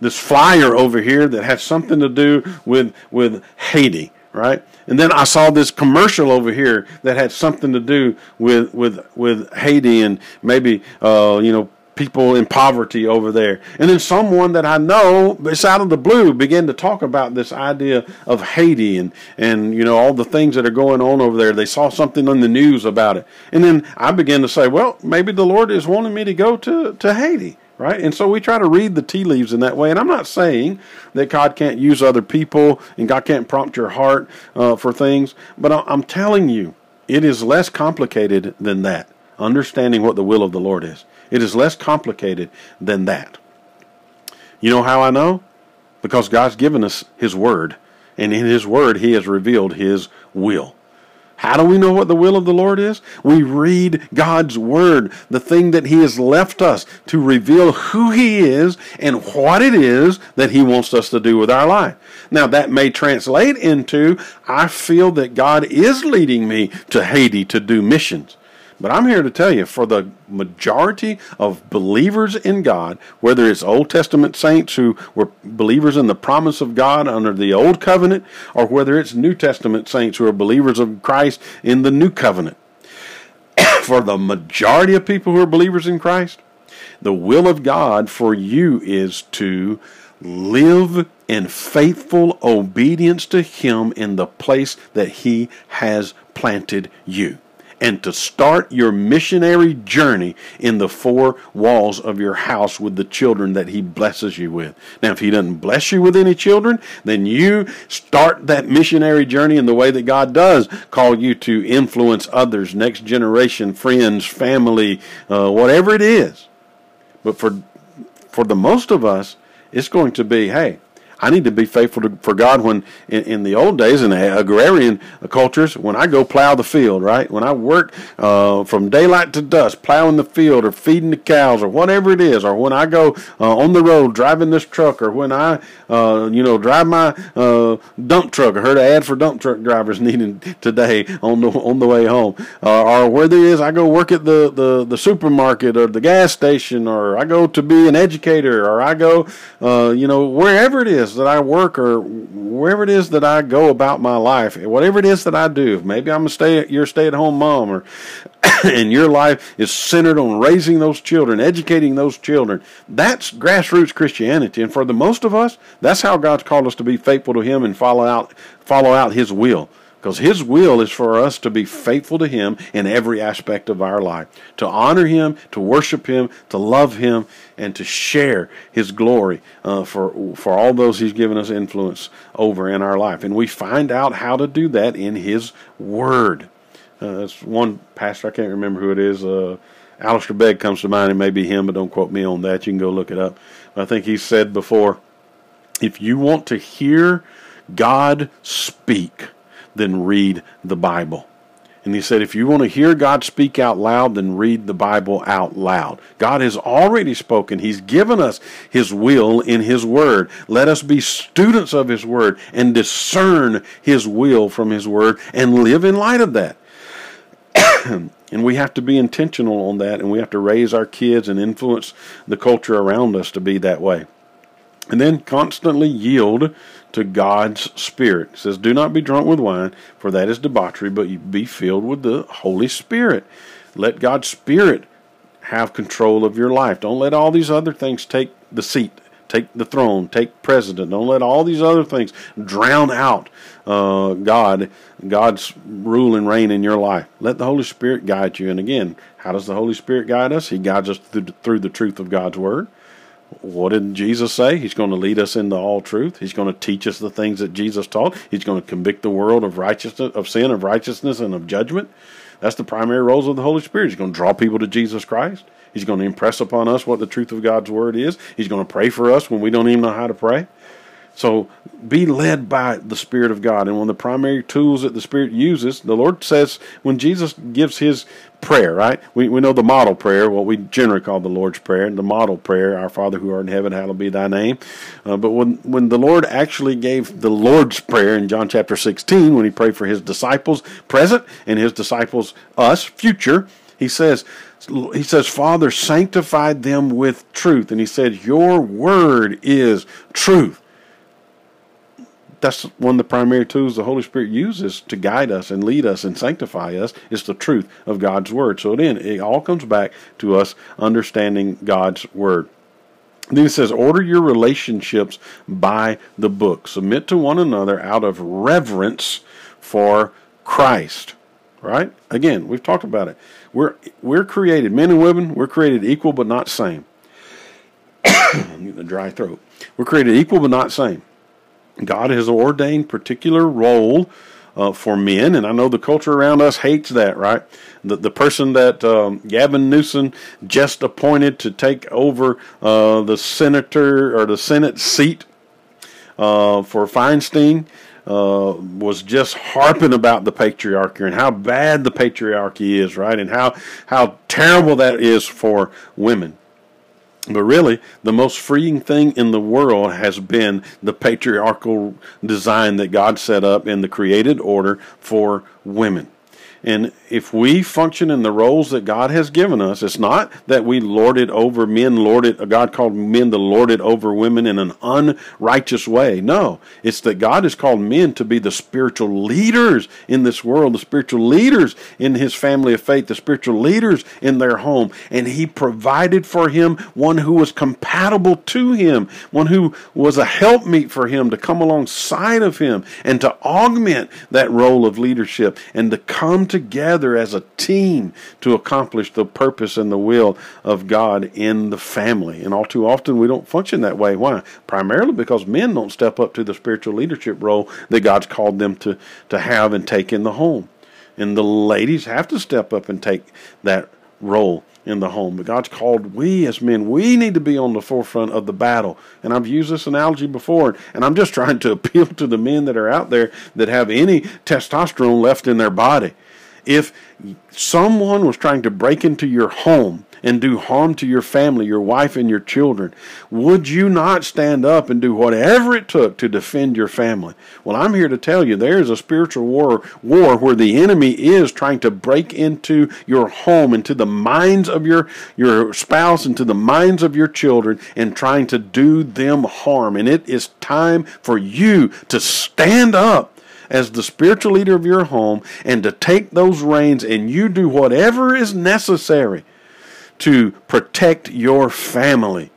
[SPEAKER 1] this flyer over here that has something to do with with Haiti, right? And then I saw this commercial over here that had something to do with with with Haiti and maybe uh, you know people in poverty over there. And then someone that I know, it's out of the blue, began to talk about this idea of Haiti and, and, you know, all the things that are going on over there. They saw something on the news about it. And then I began to say, well, maybe the Lord is wanting me to go to, to Haiti. Right? And so we try to read the tea leaves in that way. And I'm not saying that God can't use other people and God can't prompt your heart uh, for things, but I'm telling you, it is less complicated than that, understanding what the will of the Lord is. It is less complicated than that. You know how I know? Because God's given us His Word, and in His Word He has revealed His will. How do we know what the will of the Lord is? We read God's Word, the thing that He has left us to reveal who He is and what it is that He wants us to do with our life. Now, that may translate into I feel that God is leading me to Haiti to do missions. But I'm here to tell you, for the majority of believers in God, whether it's Old Testament saints who were believers in the promise of God under the Old Covenant, or whether it's New Testament saints who are believers of Christ in the New Covenant, for the majority of people who are believers in Christ, the will of God for you is to live in faithful obedience to Him in the place that He has planted you and to start your missionary journey in the four walls of your house with the children that He blesses you with. Now, if He doesn't bless you with any children, then you start that missionary journey in the way that God does call you to influence others, next generation, friends, family, uh, whatever it is. But for for the most of us, it's going to be, hey, I need to be faithful to, for God when in, in, the old days in agrarian cultures, when I go plow the field, right? When I work uh, from daylight to dusk, plowing the field or feeding the cows or whatever it is, or when I go uh, on the road driving this truck, or when I, uh, you know, drive my uh, dump truck. I heard an ad for dump truck drivers needing today on the on the way home, uh, or where there is I go work at the, the the supermarket or the gas station, or I go to be an educator, or I go, uh, you know, wherever it is that I work or wherever it is that I go about my life, whatever it is that I do, maybe I'm a stay you're a stay at home mom or and your life is centered on raising those children, educating those children. That's grassroots Christianity. And for the most of us, that's how God's called us to be faithful to him and follow out follow out his will. Because His will is for us to be faithful to Him in every aspect of our life, to honor Him, to worship Him, to love Him, and to share His glory uh, for for all those He's given us influence over in our life. And we find out how to do that in His Word. Uh, that's one pastor I can't remember who it is. Uh, Alistair Begg comes to mind. It may be him, but don't quote me on that. You can go look it up. I think he said before, if you want to hear God speak then read the Bible. And he said, if you want to hear God speak out loud, then read the Bible out loud. God has already spoken. He's given us His will in His Word. Let us be students of His Word and discern His will from His Word and live in light of that. and we have to be intentional on that, and we have to raise our kids and influence the culture around us to be that way. And then constantly yield to God's Spirit. It says, Do not be drunk with wine, for that is debauchery, but be filled with the Holy Spirit. Let God's Spirit have control of your life. Don't let all these other things take the seat. take the throne, take president. Don't let all these other things drown out uh, God, God's rule and reign in your life. Let the Holy Spirit guide you. And again, how does the Holy Spirit guide us? He guides us through, through the truth of God's word. What did Jesus say? He's going to lead us into all truth. He's going to teach us the things that Jesus taught. He's going to convict the world of righteousness, of sin, of righteousness, and of judgment. That's the primary roles of the Holy Spirit. He's going to draw people to Jesus Christ. He's going to impress upon us what the truth of God's word is. He's going to pray for us when we don't even know how to pray. So be led by the Spirit of God. And one of the primary tools that the Spirit uses, the Lord says when Jesus gives his prayer, right? We, we know the model prayer, what we generally call the Lord's Prayer, and the model prayer, Our Father who art in heaven, hallowed be thy name. Uh, but when, when the Lord actually gave the Lord's Prayer in John chapter 16, when he prayed for his disciples present and his disciples, us, future, he says, he says, Father, sanctify them with truth. And he said, Your word is truth that's one of the primary tools the Holy Spirit uses to guide us and lead us and sanctify us is the truth of God's Word. So then it all comes back to us understanding God's Word. Then it says, order your relationships by the book. Submit to one another out of reverence for Christ. Right? Again, we've talked about it. We're we're created, men and women, we're created equal but not same. I'm getting a dry throat. We're created equal but not same. God has ordained particular role uh, for men, and I know the culture around us hates that, right? The the person that um, Gavin Newsom just appointed to take over uh, the senator or the Senate seat uh, for Feinstein. Uh, was just harping about the patriarchy and how bad the patriarchy is, right? And how how terrible that is for women. But really, the most freeing thing in the world has been the patriarchal design that God set up in the created order for women. And if we function in the roles that God has given us, it's not that we lord it over men, lord it, God called men to lord it over women in an unrighteous way. No, it's that God has called men to be the spiritual leaders in this world, the spiritual leaders in his family of faith, the spiritual leaders in their home. And he provided for him one who was compatible to him, one who was a helpmeet for him to come alongside of him and to augment that role of leadership and to come together as a team to accomplish the purpose and the will of God in the family. And all too often we don't function that way. Why? Primarily because men don't step up to the spiritual leadership role that God's called them to, to have and take in the home. And the ladies have to step up and take that role in the home. But God's called we as men, we need to be on the forefront of the battle. And I've used this analogy before, and I'm just trying to appeal to the men that are out there that have any testosterone left in their body. If someone was trying to break into your home and do harm to your family, your wife, and your children, would you not stand up and do whatever it took to defend your family? Well, I'm here to tell you there is a spiritual war, war where the enemy is trying to break into your home, into the minds of your, your spouse, into the minds of your children, and trying to do them harm. And it is time for you to stand up as the spiritual leader of your home and to take those reins and you do whatever is necessary to protect your family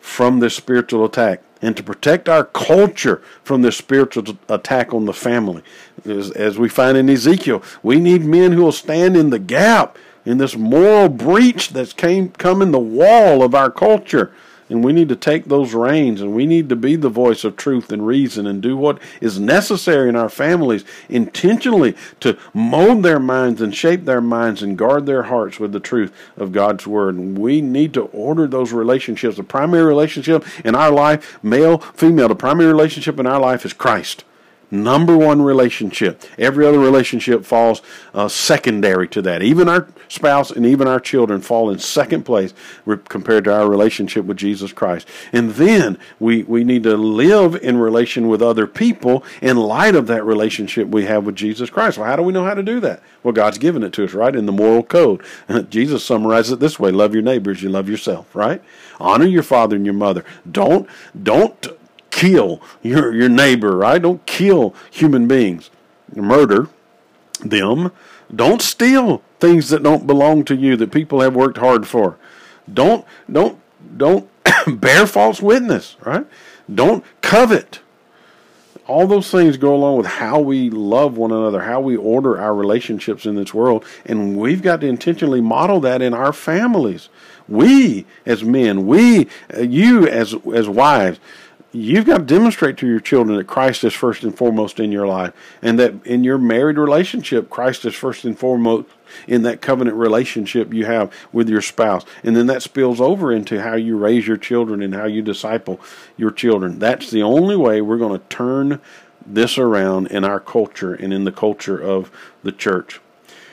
[SPEAKER 1] from this spiritual attack and to protect our culture from this spiritual attack on the family. As, as, we find in Ezekiel, we need men who will stand in the gap in this moral breach that's came come in the wall of our culture and we need to take those reins and we need to be the voice of truth and reason and do what is necessary in our families intentionally to mold their minds and shape their minds and guard their hearts with the truth of God's Word. And we need to order those relationships. The primary relationship in our life, male, female, the primary relationship in our life is Christ number one relationship. Every other relationship falls uh, secondary to that. Even our spouse and even our children fall in second place compared to our relationship with Jesus Christ. And then we, we need to live in relation with other people in light of that relationship we have with Jesus Christ. Well, how do we know how to do that? Well, God's given it to us, right? In the moral code. Jesus summarizes it this way love your neighbors, you love yourself, right? Honor your father and your mother. Don't, don't kill your, your neighbor, right? Don't kill human beings. Murder them. Don't steal things that don't belong to you that people have worked hard for. Don't don't don't bear false witness, right? Don't covet. All those things go along with how we love one another, how we order our relationships in this world, and we've got to intentionally model that in our families. We as men, we, uh, you as as wives, you've got to demonstrate to your children that Christ is first and foremost in your life, and that in your married relationship, Christ is first and foremost in that covenant relationship you have with your spouse. And then that spills over into how you raise your children and how you disciple your children. That's the only way we're going to turn this around in our culture and in the culture of the church.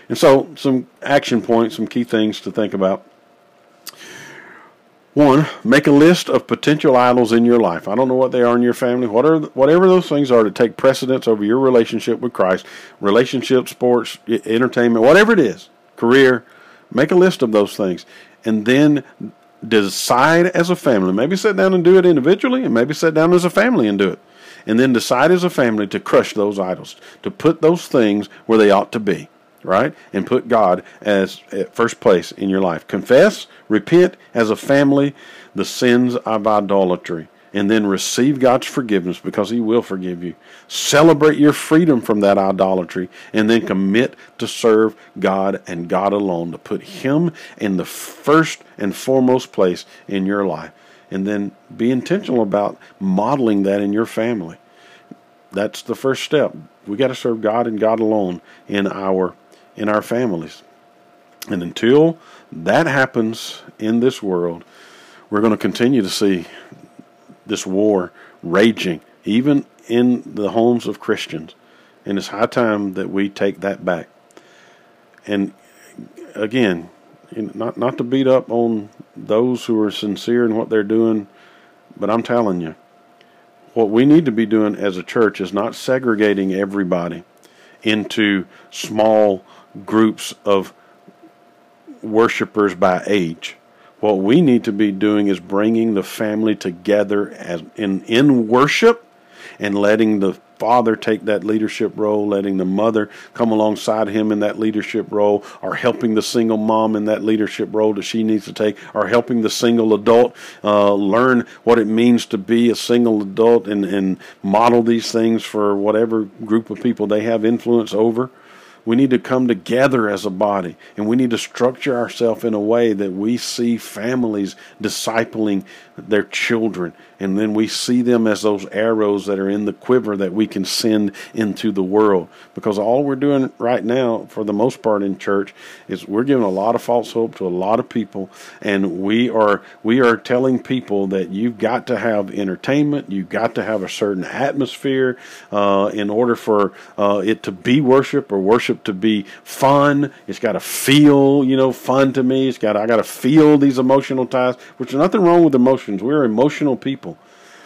[SPEAKER 1] And so, some action points, some key things to think about. One, make a list of potential idols in your life. I don't know what they are in your family. Whatever, whatever those things are to take precedence over your relationship with Christ, relationship, sports, entertainment, whatever it is, career, make a list of those things. And then decide as a family. Maybe sit down and do it individually, and maybe sit down as a family and do it. And then decide as a family to crush those idols, to put those things where they ought to be right? And put God as first place in your life. Confess, repent as a family the sins of idolatry, and then receive God's forgiveness because He will forgive you. Celebrate your freedom from that idolatry, and then commit to serve God and God alone, to put Him in the first and foremost place in your life. And then be intentional about modeling that in your family. That's the first step. We got to serve God and God alone in our in our families. And until that happens in this world, we're going to continue to see this war raging, even in the homes of Christians. And it's high time that we take that back. And again, not not to beat up on those who are sincere in what they're doing, but I'm telling you, what we need to be doing as a church is not segregating everybody into small groups of worshipers by age. What we need to be doing is bringing the family together as in in worship and letting the father take that leadership role, letting the mother come alongside him in that leadership role, or helping the single mom in that leadership role that she needs to take, or helping the single adult uh, learn what it means to be a single adult and, and model these things for whatever group of people they have influence over. We need to come together as a body, and we need to structure ourselves in a way that we see families discipling their children, and then we see them as those arrows that are in the quiver that we can send into the world. Because all we're doing right now, for the most part in church, is we're giving a lot of false hope to a lot of people, and we are we are telling people that you've got to have entertainment, you've got to have a certain atmosphere uh, in order for uh, it to be worship or worship to be fun. It's got to feel, you know, fun to me. It's got I got to feel these emotional ties, which is nothing wrong with emotion emotions. We're emotional people.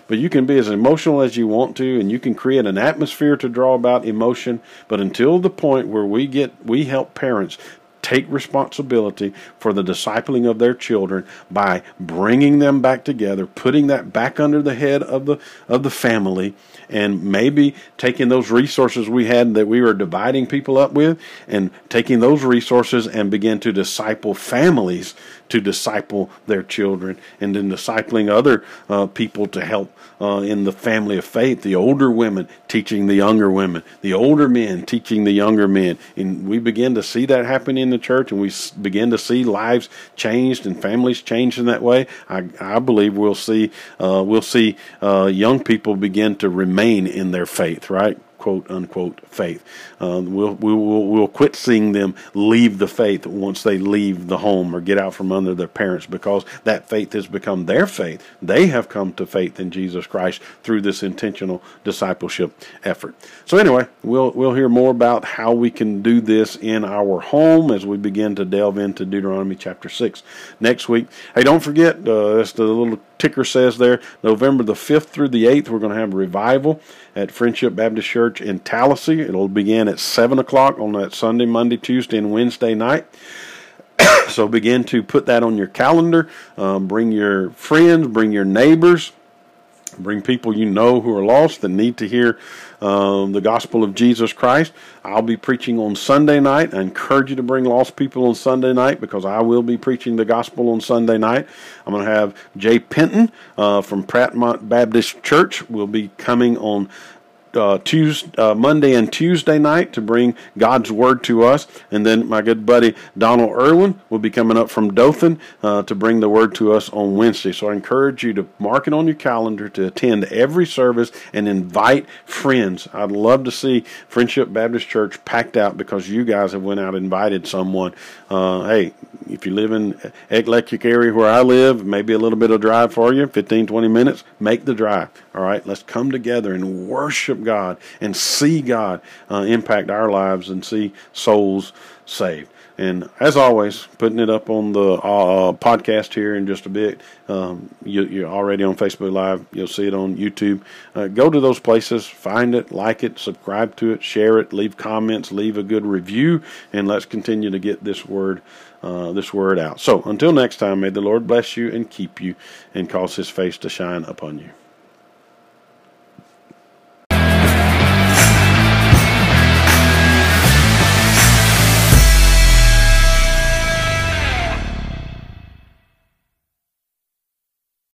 [SPEAKER 1] But you can be as emotional as you want to, and you can create an atmosphere to draw about emotion. But until the point where we get, we help parents take responsibility for the discipling of their children by bringing them back together, putting that back under the head of the of the family, and maybe taking those resources we had that we were dividing people up with and taking those resources and begin to disciple families to disciple their children and then discipling other uh, people to help uh, in the family of faith. The older women teaching the younger women the older men teaching the younger men. And we begin to see that happen in the church and we begin to see lives changed and families changed in that way. I, I believe we'll see uh, we'll see uh, young people begin to remain in their faith right quote unquote faith. Um, we'll, we will we'll quit seeing them leave the faith once they leave the home or get out from under their parents because that faith has become their faith. They have come to faith in Jesus Christ through this intentional discipleship effort. So anyway, we'll we'll hear more about how we can do this in our home as we begin to delve into Deuteronomy chapter six next week. Hey, don't forget, uh, that's the little ticker says there, November the 5th through the 8th, we're going to have a revival at Friendship Baptist Church in Tallassee. It'll begin at 7 o'clock on that Sunday, Monday, Tuesday, and Wednesday night. so begin to put that on your calendar. Um, bring your friends, bring your neighbors. Bring people you know who are lost that need to hear um, the gospel of Jesus Christ. I'll be preaching on Sunday night. I encourage you to bring lost people on Sunday night because I will be preaching the gospel on Sunday night. I'm going to have Jay Penton uh, from Prattmont Baptist Church will be coming on uh, Tuesday, uh, Monday and Tuesday night to bring God's Word to us. And then my good buddy Donald Irwin will be coming up from Dothan uh, to bring the Word to us on Wednesday. So I encourage you to mark it on your calendar to attend every service and invite friends. I'd love to see Friendship Baptist Church packed out because you guys have went out and invited someone. Uh, hey, if you live in Eclectic area where I live, maybe a little bit of drive for you, 15, 20 minutes, make the drive. All right, let's come together and worship God and see God uh, impact our lives and see souls saved. And as always, putting it up on the uh, podcast here in just a bit. Um, you, are already on Facebook Live. You'll see it on YouTube. Uh, go to those places, find it, like it, subscribe to it, share it, leave comments, leave a good review, and let's continue to get this word. Uh, this word out. So until next time, may the Lord bless you and keep you and cause his face to shine upon you.